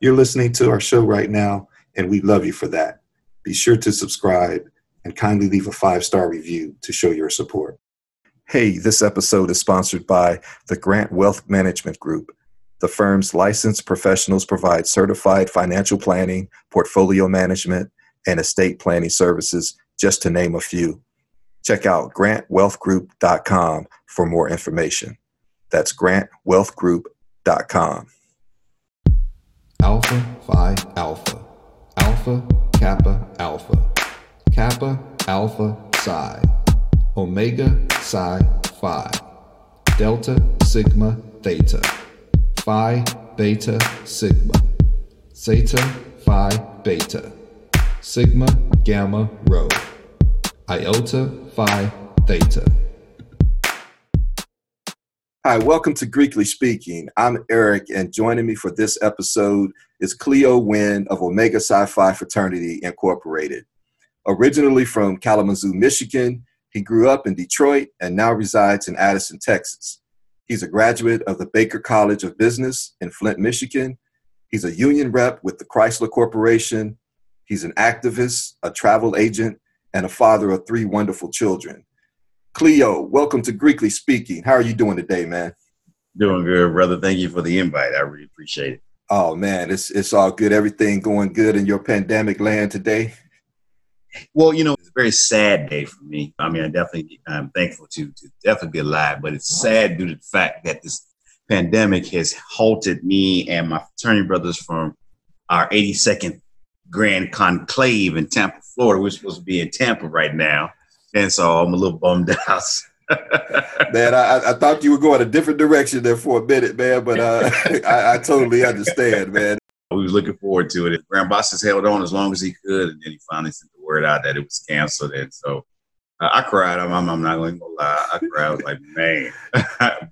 You're listening to our show right now, and we love you for that. Be sure to subscribe and kindly leave a five star review to show your support. Hey, this episode is sponsored by the Grant Wealth Management Group. The firm's licensed professionals provide certified financial planning, portfolio management, and estate planning services, just to name a few. Check out grantwealthgroup.com for more information. That's grantwealthgroup.com. Alpha Phi Alpha, Alpha Kappa Alpha, Kappa Alpha Psi, Omega Psi Phi, Delta Sigma Theta, Phi Beta Sigma, Zeta Phi Beta, Sigma Gamma Rho, Iota Phi Theta. Hi, welcome to Greekly Speaking. I'm Eric, and joining me for this episode is Cleo Wynn of Omega Psi Phi Fraternity Incorporated. Originally from Kalamazoo, Michigan, he grew up in Detroit and now resides in Addison, Texas. He's a graduate of the Baker College of Business in Flint, Michigan. He's a union rep with the Chrysler Corporation. He's an activist, a travel agent, and a father of three wonderful children. Cleo, welcome to Greekly Speaking. How are you doing today, man? Doing good, brother. Thank you for the invite. I really appreciate it. Oh man, it's it's all good. Everything going good in your pandemic land today. Well, you know, it's a very sad day for me. I mean, I definitely I'm thankful to to definitely be alive, but it's sad due to the fact that this pandemic has halted me and my fraternity brothers from our 82nd Grand Conclave in Tampa, Florida. We're supposed to be in Tampa right now and so I'm a little bummed out. man, I, I thought you were going a different direction there for a minute, man, but uh, I, I, totally understand, man. We was looking forward to it. Grand Boss held on as long as he could, and then he finally sent the word out that it was canceled. And so uh, I cried. I'm, I'm, not going to lie. I cried. I was like, man.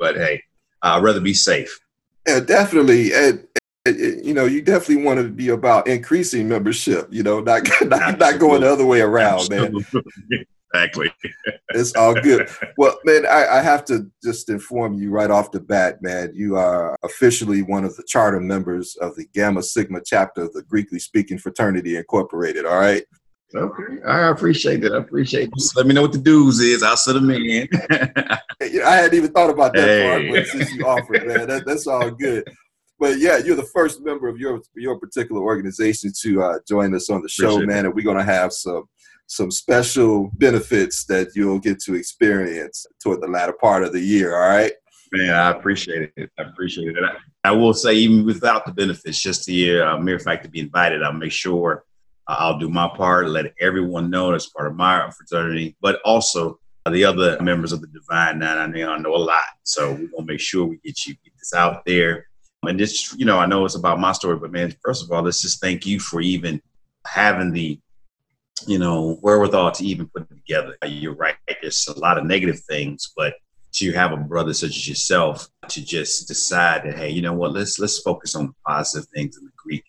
but hey, I'd rather be safe. Yeah, definitely. And, and, you know, you definitely want to be about increasing membership. You know, not not, not going the other way around, Absolutely. man exactly. it's all good. Well, man, I, I, have to just inform you right off the bat, man. You are officially one of the charter members of the Gamma Sigma chapter of the Greekly Speaking Fraternity Incorporated. All right. Okay, I appreciate that. I appreciate it. Let me know what the dues is. I'll set them in. I hadn't even thought about that hey. part, but since you offered, man, that, that's all good. But yeah, you're the first member of your your particular organization to uh, join us on the show, appreciate man. It. And we're gonna have some some special benefits that you'll get to experience toward the latter part of the year. All right. Man, I appreciate it. I appreciate it. I, I will say, even without the benefits, just the uh, mere fact to be invited, I'll make sure uh, I'll do my part, let everyone know as part of my fraternity, but also the other members of the Divine Nine. I know, I know a lot. So we're to make sure we get you get this out there. And this, you know, I know it's about my story, but man, first of all, let's just thank you for even having the you know, wherewithal to even put it together. You're right. There's a lot of negative things, but to have a brother such as yourself to just decide that, hey, you know what, let's let's focus on positive things in the Greek.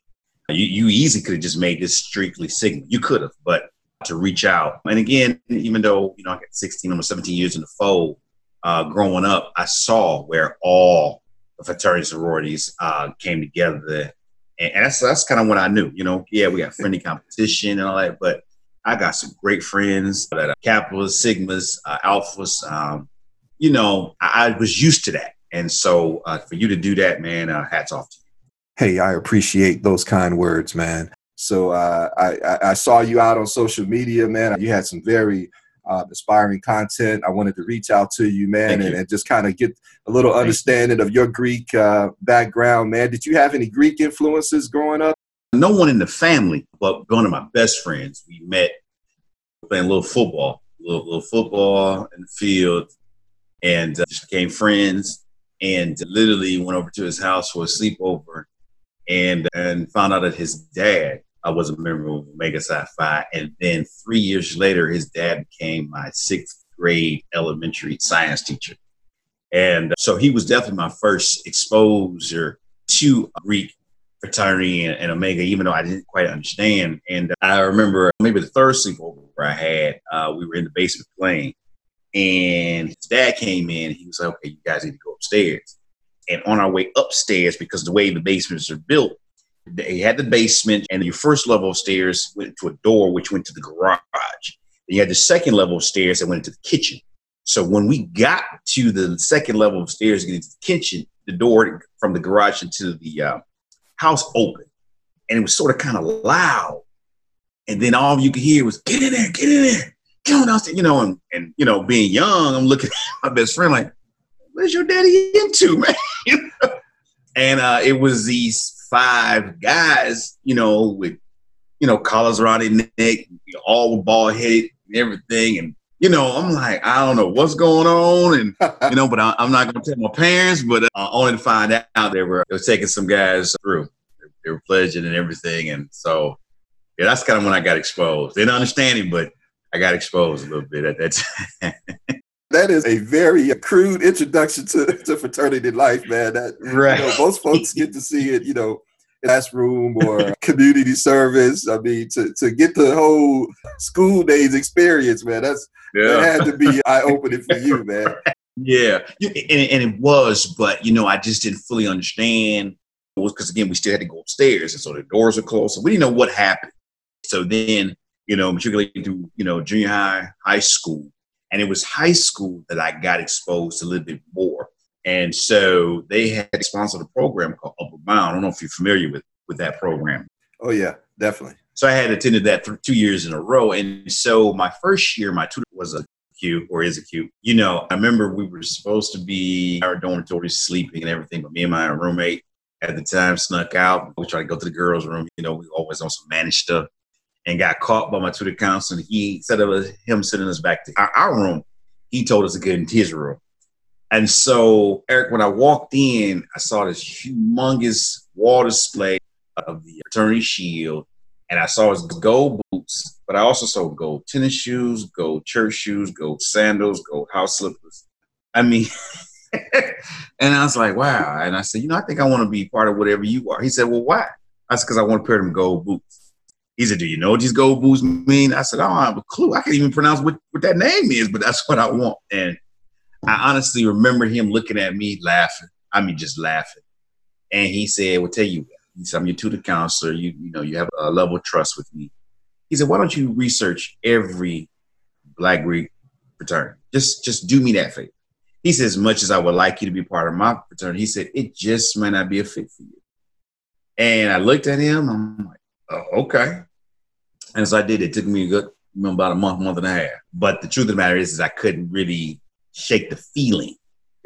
You you easily could have just made this strictly Sigma. You could have, but to reach out. And again, even though you know I got 16, almost 17 years in the fold, uh, growing up, I saw where all the fraternity sororities uh, came together, and, and that's that's kind of when I knew. You know, yeah, we got friendly competition and all that, but I got some great friends that are Kappas, Sigmas, uh, Alphas. Um, you know, I, I, was used to that. And so uh, for you to do that, man, uh, hats off to you. Hey, I appreciate those kind words, man. So uh, I, I, saw you out on social media, man. You had some very uh, inspiring content. I wanted to reach out to you, man, and, you. and, just kind of get a little Thank understanding you. of your Greek uh, background, man. Did you have any Greek influences growing up? No one in the family, but one of my best friends. We met playing a little football, a little, little football in the field, and uh, just became friends. And literally went over to his house for a sleepover, and and found out that his dad I was a member of Omega Psi Phi, and then three years later, his dad became my sixth grade elementary science teacher. And so he was definitely my first exposure to Greek fraternity and, and, Omega, even though I didn't quite understand. And I remember maybe the third sleepover I had, uh, we were in the basement playing, and his dad came in. He was like, "Okay, you guys need to go upstairs." And on our way upstairs, because the way the basements are built, They had the basement, and your first level of stairs went to a door which went to the garage. Then you had the second level of stairs that went into the kitchen. So when we got to the second level of stairs getting to the kitchen, the door from the garage into the uh, house open and it was sort of kind of loud. And then all you could hear was, "Get in there, get in there, get on downstairs," you know. And, and you know, being young, I'm looking at my best friend like, "Where's your daddy into, man?" and uh, it was these five guys, you know, with you know collars around their neck, all bald headed and everything, and you know, I'm like, I don't know what's going on, and you know, but I, am not going to tell my parents, but uh, only to find out they were they were taking some guys through, they, were pledging and everything, and so yeah, that's kind of when I got exposed. They didn't understand it, but I got exposed a little bit at that time. that is a very crude introduction to, to fraternity life, man. That right. You know, most folks get to see it, you know, classroom or community service. I mean, to, to get the whole school days experience, man, that's yeah. that had to be eye opening for you, man. Yeah, and, and it was, but you know, I just didn't fully understand. Because again, we still had to go upstairs, and so the doors are closed, so we didn't know what happened. So then, you know, matriculating to you know junior high, high school, and it was high school that I got exposed a little bit more. And so they had sponsored a program called Upward Bound. I don't know if you're familiar with with that program. Oh yeah, definitely. So I had attended that for two years in a row. And so my first year, my tutor was a Q or is a Q. You know, I remember we were supposed to be our dormitory sleeping and everything, but me and my roommate at the time snuck out. We tried to go to the girls' room. You know, we always on some managed stuff and got caught by my tutor counselor. He instead of him sending us back to our, our room, he told us to get into his room. And so, Eric, when I walked in, I saw this humongous wall display of the attorney shield, and I saw his gold boots, but I also saw gold tennis shoes, gold church shoes, gold sandals, gold house slippers. I mean, and I was like, wow. And I said, you know, I think I want to be part of whatever you are. He said, well, why? I said, because I want to pair them gold boots. He said, do you know what these gold boots mean? I said, I don't have a clue. I can't even pronounce what, what that name is, but that's what I want. And I honestly remember him looking at me laughing. I mean, just laughing. And he said, "Well, tell you what." He said, "I'm your tutor counselor. You, you know, you have a level of trust with me." He said, "Why don't you research every Black Greek fraternity? Just, just do me that favor." He said, "As much as I would like you to be part of my fraternity, he said it just might not be a fit for you." And I looked at him. I'm like, oh, "Okay." And so I did. It took me a good, about a month, month and a half. But the truth of the matter is, is I couldn't really shake the feeling.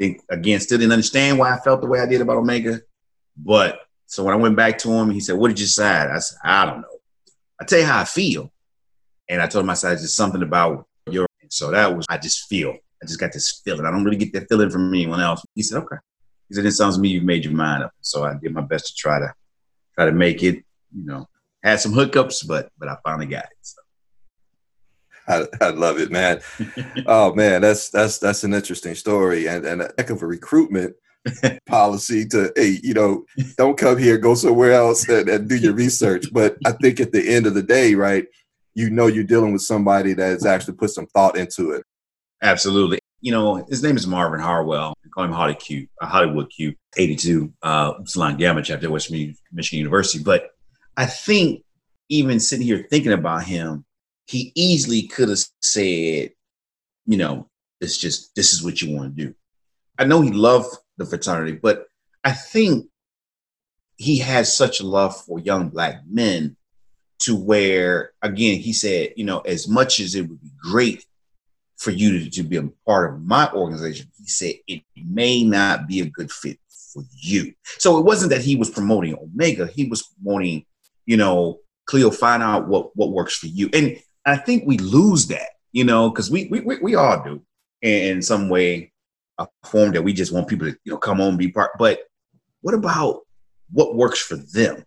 And again, still didn't understand why I felt the way I did about Omega. But so when I went back to him, he said, What did you decide? I said, I don't know. I tell you how I feel. And I told him I said, it's just something about your so that was I just feel. I just got this feeling. I don't really get that feeling from anyone else. He said, Okay. He said, It sounds to me you've made your mind up. So I did my best to try to try to make it, you know, had some hookups, but but I finally got it. So. I, I love it, man. oh man, that's that's that's an interesting story and and a heck of a recruitment policy to hey, you know, don't come here, go somewhere else and, and do your research. But I think at the end of the day, right, you know you're dealing with somebody that has actually put some thought into it. Absolutely. You know, his name is Marvin Harwell. We call him Holly Q, uh, Hollywood Q, 82, uh, Salon Gamma chapter at West Michigan University. But I think even sitting here thinking about him, he easily could have said, you know, it's just this is what you want to do. I know he loved the fraternity, but I think he has such a love for young black men to where again he said, you know, as much as it would be great for you to, to be a part of my organization, he said it may not be a good fit for you. So it wasn't that he was promoting Omega, he was promoting, you know, Cleo, find out what what works for you. And I think we lose that, you know, because we, we we all do in, some way, a form that we just want people to you know come on be part. But what about what works for them?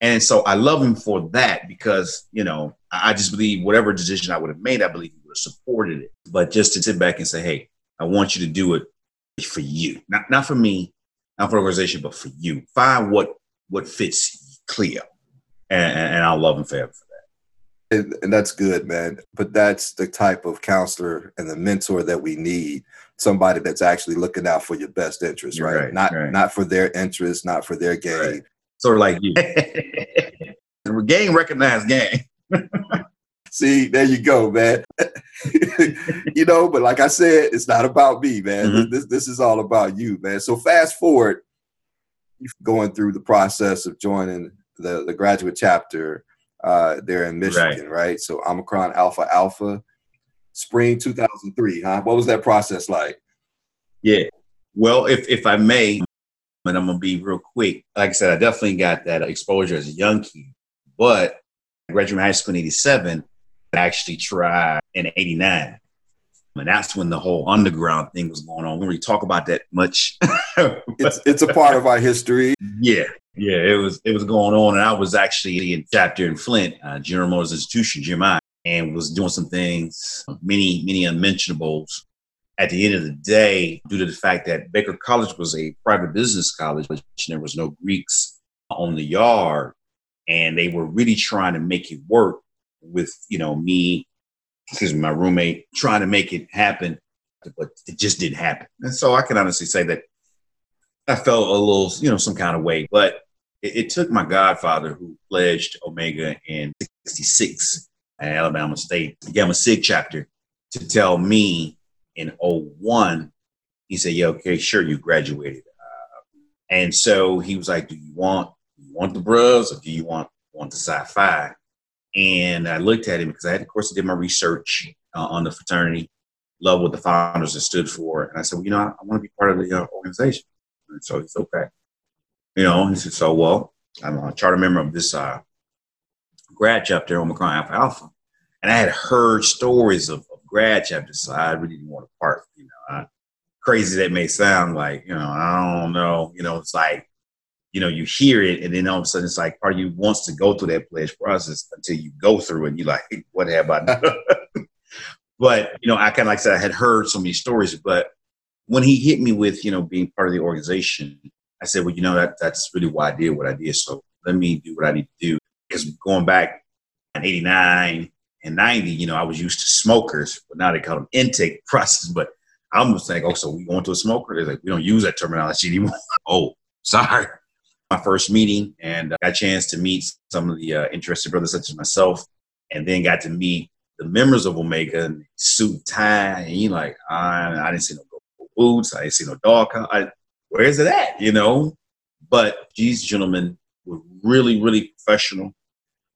And so I love him for that because you know I just believe whatever decision I would have made, I believe he would have supported it. But just to sit back and say, hey, I want you to do it for you, not not for me, not for the organization, but for you. Find what what fits Cleo, and, and I'll love him forever. And, and, that's good, man. But that's the type of counselor and the mentor that we need. Somebody that's actually looking out for your best interest, right? right not right. not for their interest, not for their gain, right. Sort of like you. gang recognized gang. See, there you go, man. you know, but like I said, it's not about me, man. Mm-hmm. This this is all about you, man. So fast forward, going through the process of joining the the graduate chapter uh, there in Michigan, right? right? So Omicron Alpha Alpha, spring 2003, huh? What was that process like? Yeah. Well, if if I may, and I'm gonna be real quick. Like I said, I definitely got that exposure as a young kid, but I graduated high school in '87. I actually tried in '89. And that's when the whole underground thing was going on. We don't really talk about that much. it's it's a part of our history. Yeah, yeah, it was it was going on, and I was actually in chapter in Flint, uh, General Motors Institution, GMI, and was doing some things, many many unmentionables. At the end of the day, due to the fact that Baker College was a private business college, which there was no Greeks on the yard, and they were really trying to make it work with you know me excuse me, my roommate trying to make it happen, but it just didn't happen. And so I can honestly say that I felt a little, you know, some kind of way. But it, it took my godfather who pledged Omega in 66 at Alabama State, the Gamma Sig chapter, to tell me in 01, he said, yeah, okay, sure, you graduated. Uh, and so he was like, do you want, do you want the bros or do you want, want the sci-fi? And I looked at him because I had, of course, I did my research uh, on the fraternity, love what the founders have stood for. And I said, well, you know, I, I want to be part of the uh, organization. And so he's okay. You know, he said, so, well, I'm a charter member of this uh, grad chapter, Omicron Alpha Alpha. And I had heard stories of, of grad chapters, so I really didn't want to part. You know, I, crazy that may sound like, you know, I don't know. You know, it's like you know, you hear it, and then all of a sudden it's like part of you wants to go through that pledge process until you go through it and you're like, what have I done? but, you know, I kind of like I said, I had heard so many stories, but when he hit me with, you know, being part of the organization, I said, well, you know, that that's really why I did what I did. So let me do what I need to do. Because going back in 89 and 90, you know, I was used to smokers, but now they call them intake process. But I'm just like, oh, so we going to a smoker? They're like, we don't use that terminology anymore. oh, sorry my first meeting and I got a chance to meet some of the uh, interested brothers such as myself and then got to meet the members of Omega and suit tie and you like I, I didn't see no boots I didn't see no dog I, where is it at you know but these gentlemen were really really professional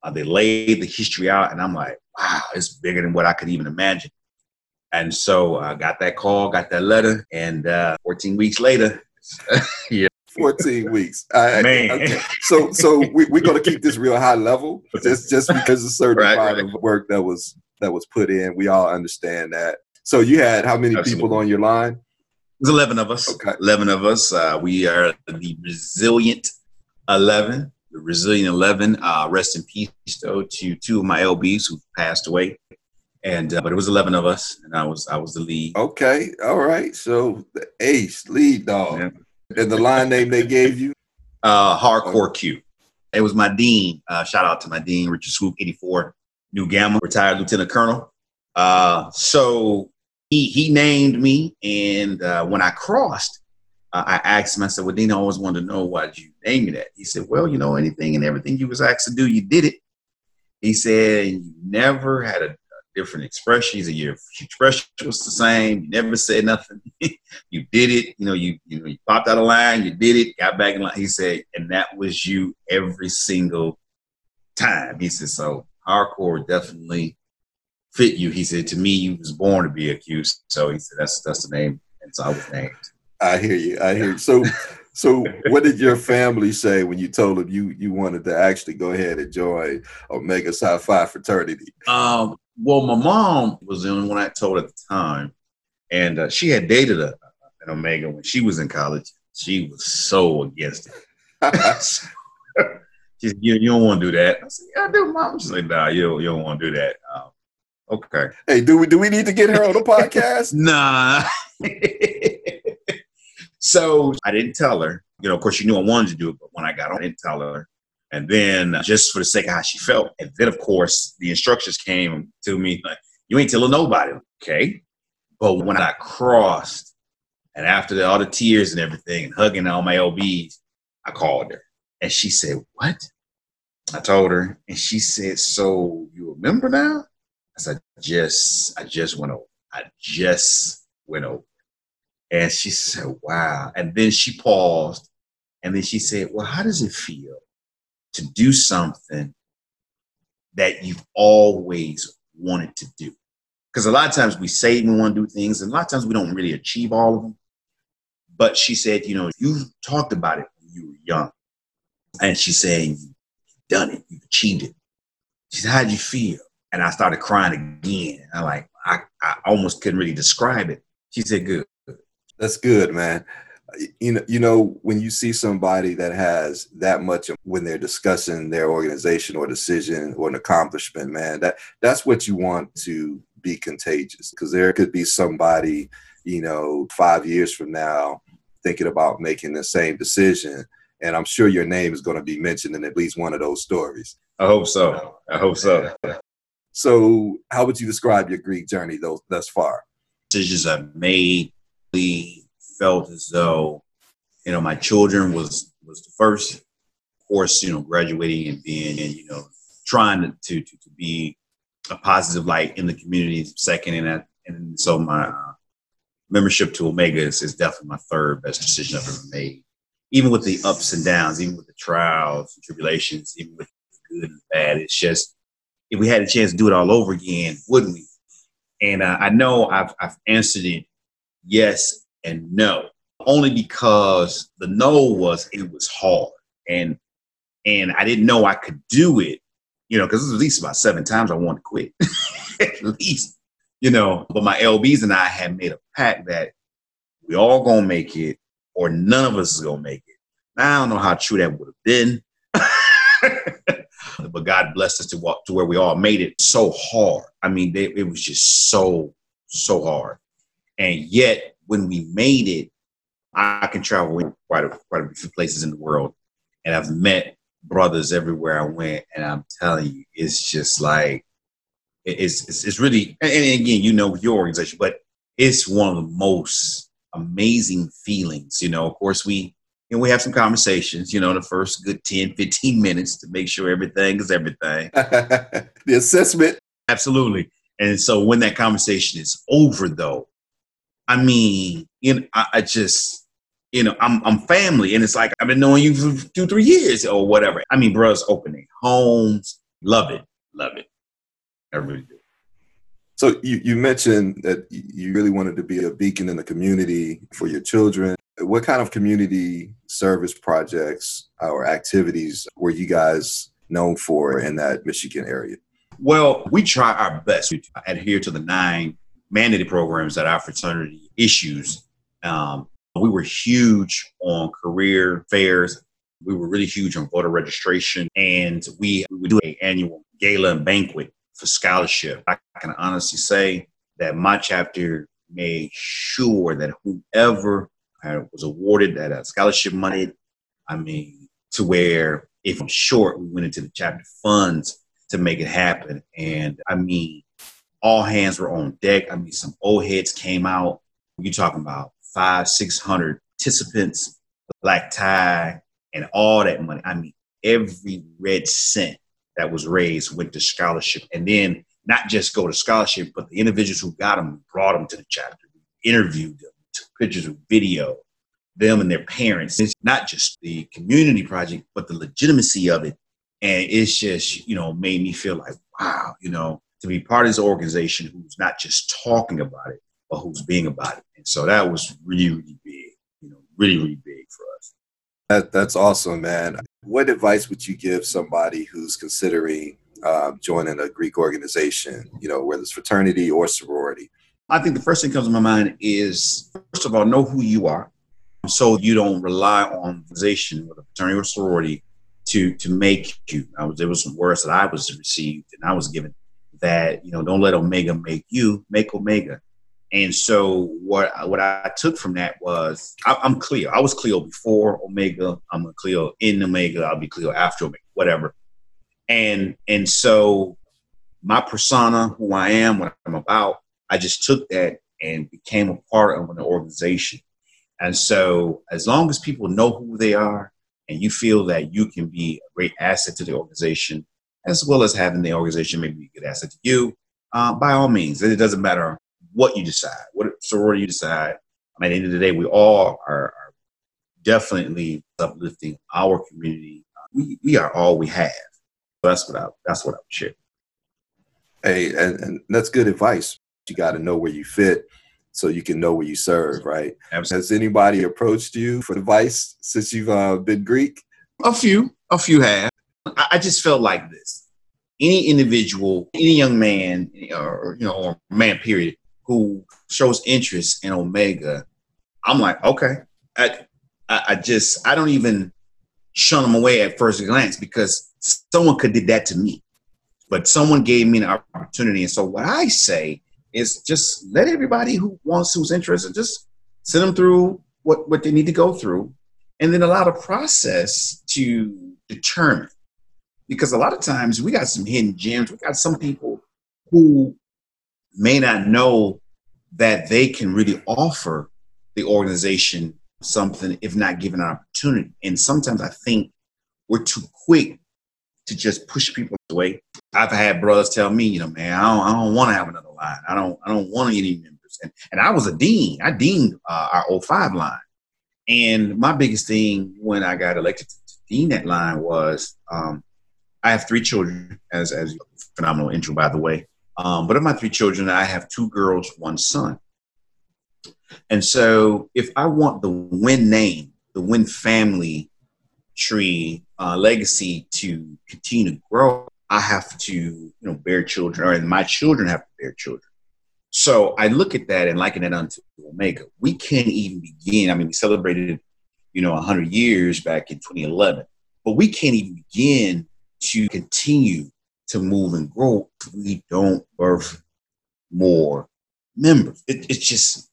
uh, they laid the history out and I'm like wow it's bigger than what I could even imagine and so I uh, got that call got that letter and uh, 14 weeks later yeah 14 weeks. Man. Okay. So so we, we're gonna keep this real high level just just because of certain right, amount right. of work that was that was put in. We all understand that. So you had how many Absolutely. people on your line? There's 11 of us. Okay. 11 of us. Uh, we are the resilient 11. The resilient 11. Uh, rest in peace, though, to two of my LBs who passed away. And uh, but it was 11 of us, and I was I was the lead. Okay, all right. So the ace lead dog. Yeah. And the line name they gave you? Uh, Hardcore Q. It was my dean. Uh, shout out to my dean, Richard Swoop, 84, Nu Gamma, retired lieutenant colonel. Uh, so he he named me, and uh, when I crossed, uh, I asked him. I said, "Well, Dean, I always wanted to know why you name me that." He said, "Well, you know, anything and everything you was asked to do, you did it." He said, "You never had a different expressions and your expression was the same. You never said nothing. you did it. You know, you you know, you popped out of line. You did it. Got back in line. He said, and that was you every single time. He said, so hardcore definitely fit you. He said, to me, you was born to be accused. So he said, that's that's the name. And so I was named. I hear you. I hear you. So. So, what did your family say when you told them you you wanted to actually go ahead and join Omega Psi Phi fraternity? Um, well, my mom was the only one I told at the time, and uh, she had dated a, an Omega when she was in college. She was so against it. she said, you, you don't want to do that. I said, yeah, I do, mom. She's like, nah, you, you don't want to do that. Um, okay. Hey, do we do we need to get her on the podcast? nah. so I didn't tell her. You know, of course, she knew I wanted to do it, but when I got on, I didn't tell her. And then uh, just for the sake of how she felt. And then, of course, the instructions came to me like, you ain't telling nobody. Okay. But when I crossed, and after the, all the tears and everything, and hugging all my OBs, I called her. And she said, What? I told her, and she said, So you remember now? I said, Just, I just went over. I just went over. And she said, Wow. And then she paused and then she said, Well, how does it feel to do something that you've always wanted to do? Because a lot of times we say we want to do things, and a lot of times we don't really achieve all of them. But she said, You know, you've talked about it when you were young. And she's saying, You've done it, you've achieved it. She said, How'd you feel? And I started crying again. I like, I, I almost couldn't really describe it. She said, Good. That's good, man you know, you know, when you see somebody that has that much when they're discussing their organization or decision or an accomplishment, man, that that's what you want to be contagious because there could be somebody, you know, five years from now thinking about making the same decision. And I'm sure your name is going to be mentioned in at least one of those stories. I hope so. I hope so. So, how would you describe your Greek journey those, thus far? Decisions I've made, felt as though, you know, my children was was the first. Course, you know, graduating and being, and you know, trying to to, to be a positive light in the community. Second, and and so my uh, membership to Omega is, is definitely my third best decision I've ever made. Even with the ups and downs, even with the trials and tribulations, even with the good and the bad, it's just if we had a chance to do it all over again, wouldn't we? And uh, I know I've, I've answered it yes and no, only because the no was it was hard and and I didn't know I could do it, you know, because at least about seven times I wanted to quit, at least, you know. But my LBs and I had made a pact that we all gonna make it, or none of us is gonna make it. Now, I don't know how true that would have been, but God blessed us to walk to where we all made it so hard. I mean, they, it was just so so hard, and yet when we made it, I can travel quite a, quite a few places in the world, and I've met brothers everywhere I went, and I'm telling you, it's just like it's it's, it's really. And, again, you know, your organization, but it's one of the most amazing feelings. You know, of course, we and we have some conversations, you know, the first good 10, 15 minutes to make sure everything is everything. the assessment. Absolutely. And so when that conversation is over, though, I mean, you know, I, I just, you know, I'm I'm family, and it's like I've been knowing you for two, three years or whatever. I mean, bros opening homes, love it, love it. I really do. So you, you mentioned that you really wanted to be a beacon in the community for your children. What kind of community service projects or activities were you guys known for in that Michigan area? Well, we try our best to adhere to the nine mandated programs that our fraternity issues. Um, we were huge on career fairs. We were really huge on voter registration, and we, would do an annual gala and banquet for scholarship. I can honestly say that my chapter made sure that whoever uh, was awarded that uh, scholarship money, I mean, to where if I'm short, we went into the chapter funds to make it happen. And I mean, all hands were on deck. I mean, some old heads came out. You're talking about five, six hundred participants, black tie, and all that money. I mean, every red cent that was raised went to scholarship, and then not just go to scholarship, but the individuals who got them brought them to the chapter, interviewed them, took pictures of video, them and their parents. It's not just the community project, but the legitimacy of it. And it's just, you know, made me feel like, wow, you know, to be part of this organization who's not just talking about it, but who's being about it. And so that was really, really big, you know, really, really big for us. That, that's awesome, man. What advice would you give somebody who's considering uh, joining a Greek organization, you know, whether it's fraternity or sorority? I think the first thing comes to my mind is, first of all, know who you are. So you don't rely on organization a fraternity or sorority to to make you. I was, there was some words that I was received and I was given that you know don't let omega make you make omega and so what what i took from that was I, am clear i was cleo before omega. I'm a cleo in omega. I'll be cleo after omega whatever. And and so my persona who i am what i'm about i just took that and became a part of an organization. And so as long as people know who they are and you feel that you can be a great asset to the organization, as well as having the organization maybe be a good asset to you, uh, by all means. It doesn't matter what you decide, what sorority you decide. I mean, at the end of the day, we all are, are definitely uplifting our community. We, we are all we have. That's what I that's what I would share. Hey, and, and that's good advice. You got to know where you fit so you can know where you serve, right? Absolutely. Has anybody approached you for advice since you've uh, been Greek? A few, a few have. I, just felt like this. Any individual, any young man, or you know, or man, period, who shows interest in Omega, I'm like, okay. I, I, I just, I don't even shun them away at first glance because someone could did that to me, but someone gave me an opportunity. And so what I say is just let everybody who wants, who's interested, just send them through what, what they need to go through and then allow the process to determine. Because a lot of times we got some hidden gems. We got some people who may not know that they can really offer the organization something if not given an opportunity. And sometimes I think we're too quick to just push people away. I've had brothers tell me, you know, man, I don't, I don't want to have another line. I don't, I don't want any members. And, and I was a dean. I deaned uh, our 05 line. And my biggest thing when I got elected to dean that line was um, I have three children, as as phenomenal intro by the way. Um, but of my three children, I have two girls, one son. And so, if I want the Wynn name, the Wynn family tree uh, legacy to continue to grow, I have to, you know, bear children, or my children have to bear children. So I look at that and liken it unto Omega. We can't even begin. I mean, we celebrated, you know, 100 years back in 2011, but we can't even begin to continue to move and grow we don't birth more members. It, it's just,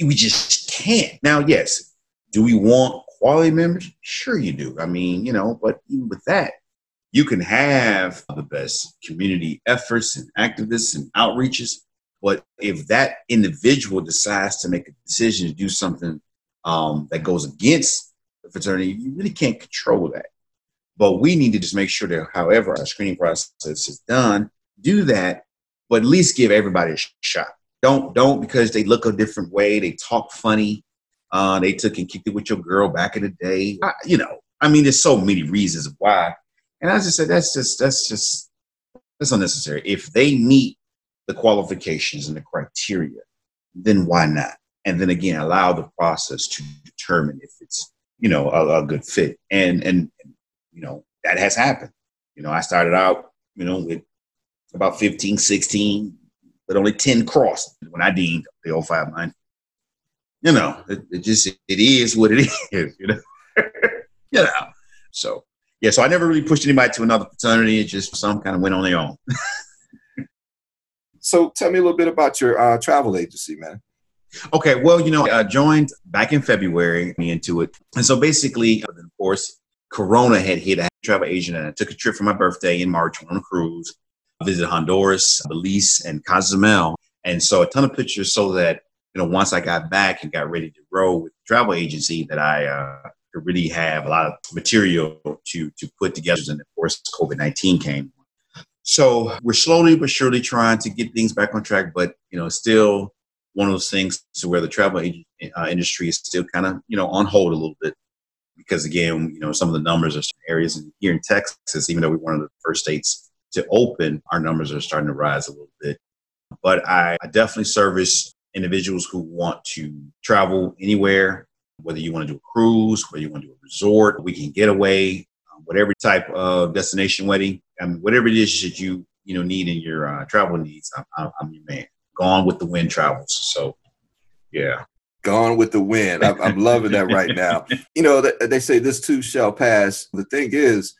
we just can't. Now, yes, do we want quality members? Sure, you do. I mean, you know, but even with that, you can have the best community efforts and activists and outreaches but if that individual decides to make a decision to do something um, that goes against the fraternity, you really can't control that. But we need to just make sure that, however, our screening process is done, do that, but at least give everybody a shot. Don't don't because they look a different way, they talk funny, uh, they took and kicked it with your girl back in the day. I, you know, I mean, there's so many reasons why. And I just said that's just that's just that's unnecessary. If they meet the qualifications and the criteria, then why not? And then again, allow the process to determine if it's you know a, a good fit. And and you know that has happened. You know, I started out you know with about 15, 16, but only 10 crossed when I deemed the 059. You know, it, it just it is what it is, you know. you know. So yeah, so I never really pushed anybody to another fraternity. It just some kind of went on their own. So tell me a little bit about your uh, travel agency, man. Okay, well, you know, I joined back in February, me into it. And so basically, of course, Corona had hit. a travel agent and I took a trip for my birthday in March on a cruise. I visited Honduras, Belize, and Cozumel. And so a ton of pictures so that, you know, once I got back and got ready to roll with the travel agency, that I uh, could really have a lot of material to, to put together. And of course, COVID 19 came. So we're slowly but surely trying to get things back on track, but you know, still one of those things to where the travel uh, industry is still kind of you know on hold a little bit because again, you know, some of the numbers are areas here in Texas, even though we're one of the first states to open, our numbers are starting to rise a little bit. But I, I definitely service individuals who want to travel anywhere, whether you want to do a cruise, whether you want to do a resort, we can get away, um, whatever type of destination wedding, I mean, whatever it is that you you know need in your uh, travel needs, I'm, I'm your man. Gone with the Wynn travels. So, yeah. Gone with the Wynn. I'm, I'm loving that right now. You know, they say this too shall pass. The thing is,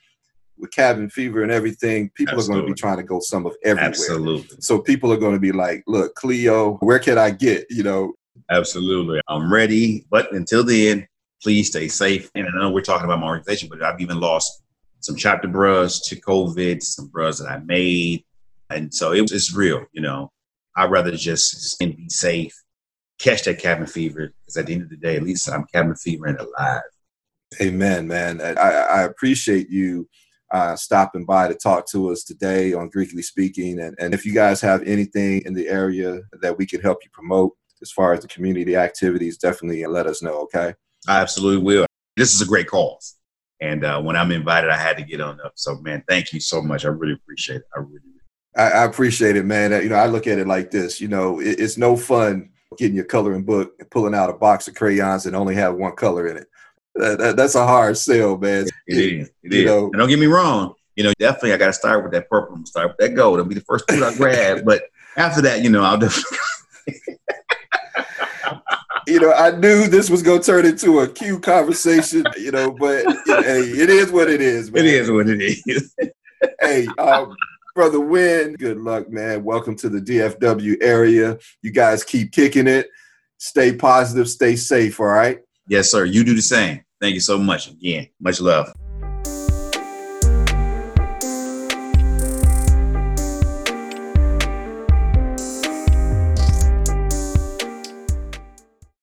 with cabin fever and everything, people Absolutely. are going to be trying to go some of everywhere. Absolutely. So people are going to be like, "Look, Cleo, where can I get?" You know. Absolutely. I'm ready, but until then, please stay safe. And I know we're talking about my organization, but I've even lost some chapter bros to COVID, some bros that I made. And so it, it's real, you know. I'd rather just be safe, catch that cabin fever, because at the end of the day, at least I'm cabin fever and alive. Amen, man. I, I appreciate you uh, stopping by to talk to us today on Greekly Speaking. And, and if you guys have anything in the area that we can help you promote as far as the community activities, definitely let us know, okay? I absolutely will. This is a great cause. And uh, when I'm invited, I had to get on up. So, man, thank you so much. I really appreciate it. I really, really. I, I appreciate it, man. You know, I look at it like this. You know, it, it's no fun getting your coloring book and pulling out a box of crayons and only have one color in it. That, that, that's a hard sell, man. It is. It is. Know, and don't get me wrong. You know, definitely I got to start with that purple. I'm start with that gold. It'll be the first two I grab. but after that, you know, I'll definitely. you know, I knew this was going to turn into a Q conversation, you know, but hey, it is what it is, man. It is what it is. hey, um, Brother Wynn, good luck, man. Welcome to the DFW area. You guys keep kicking it. Stay positive, stay safe, all right? Yes, sir. You do the same. Thank you so much again. Much love.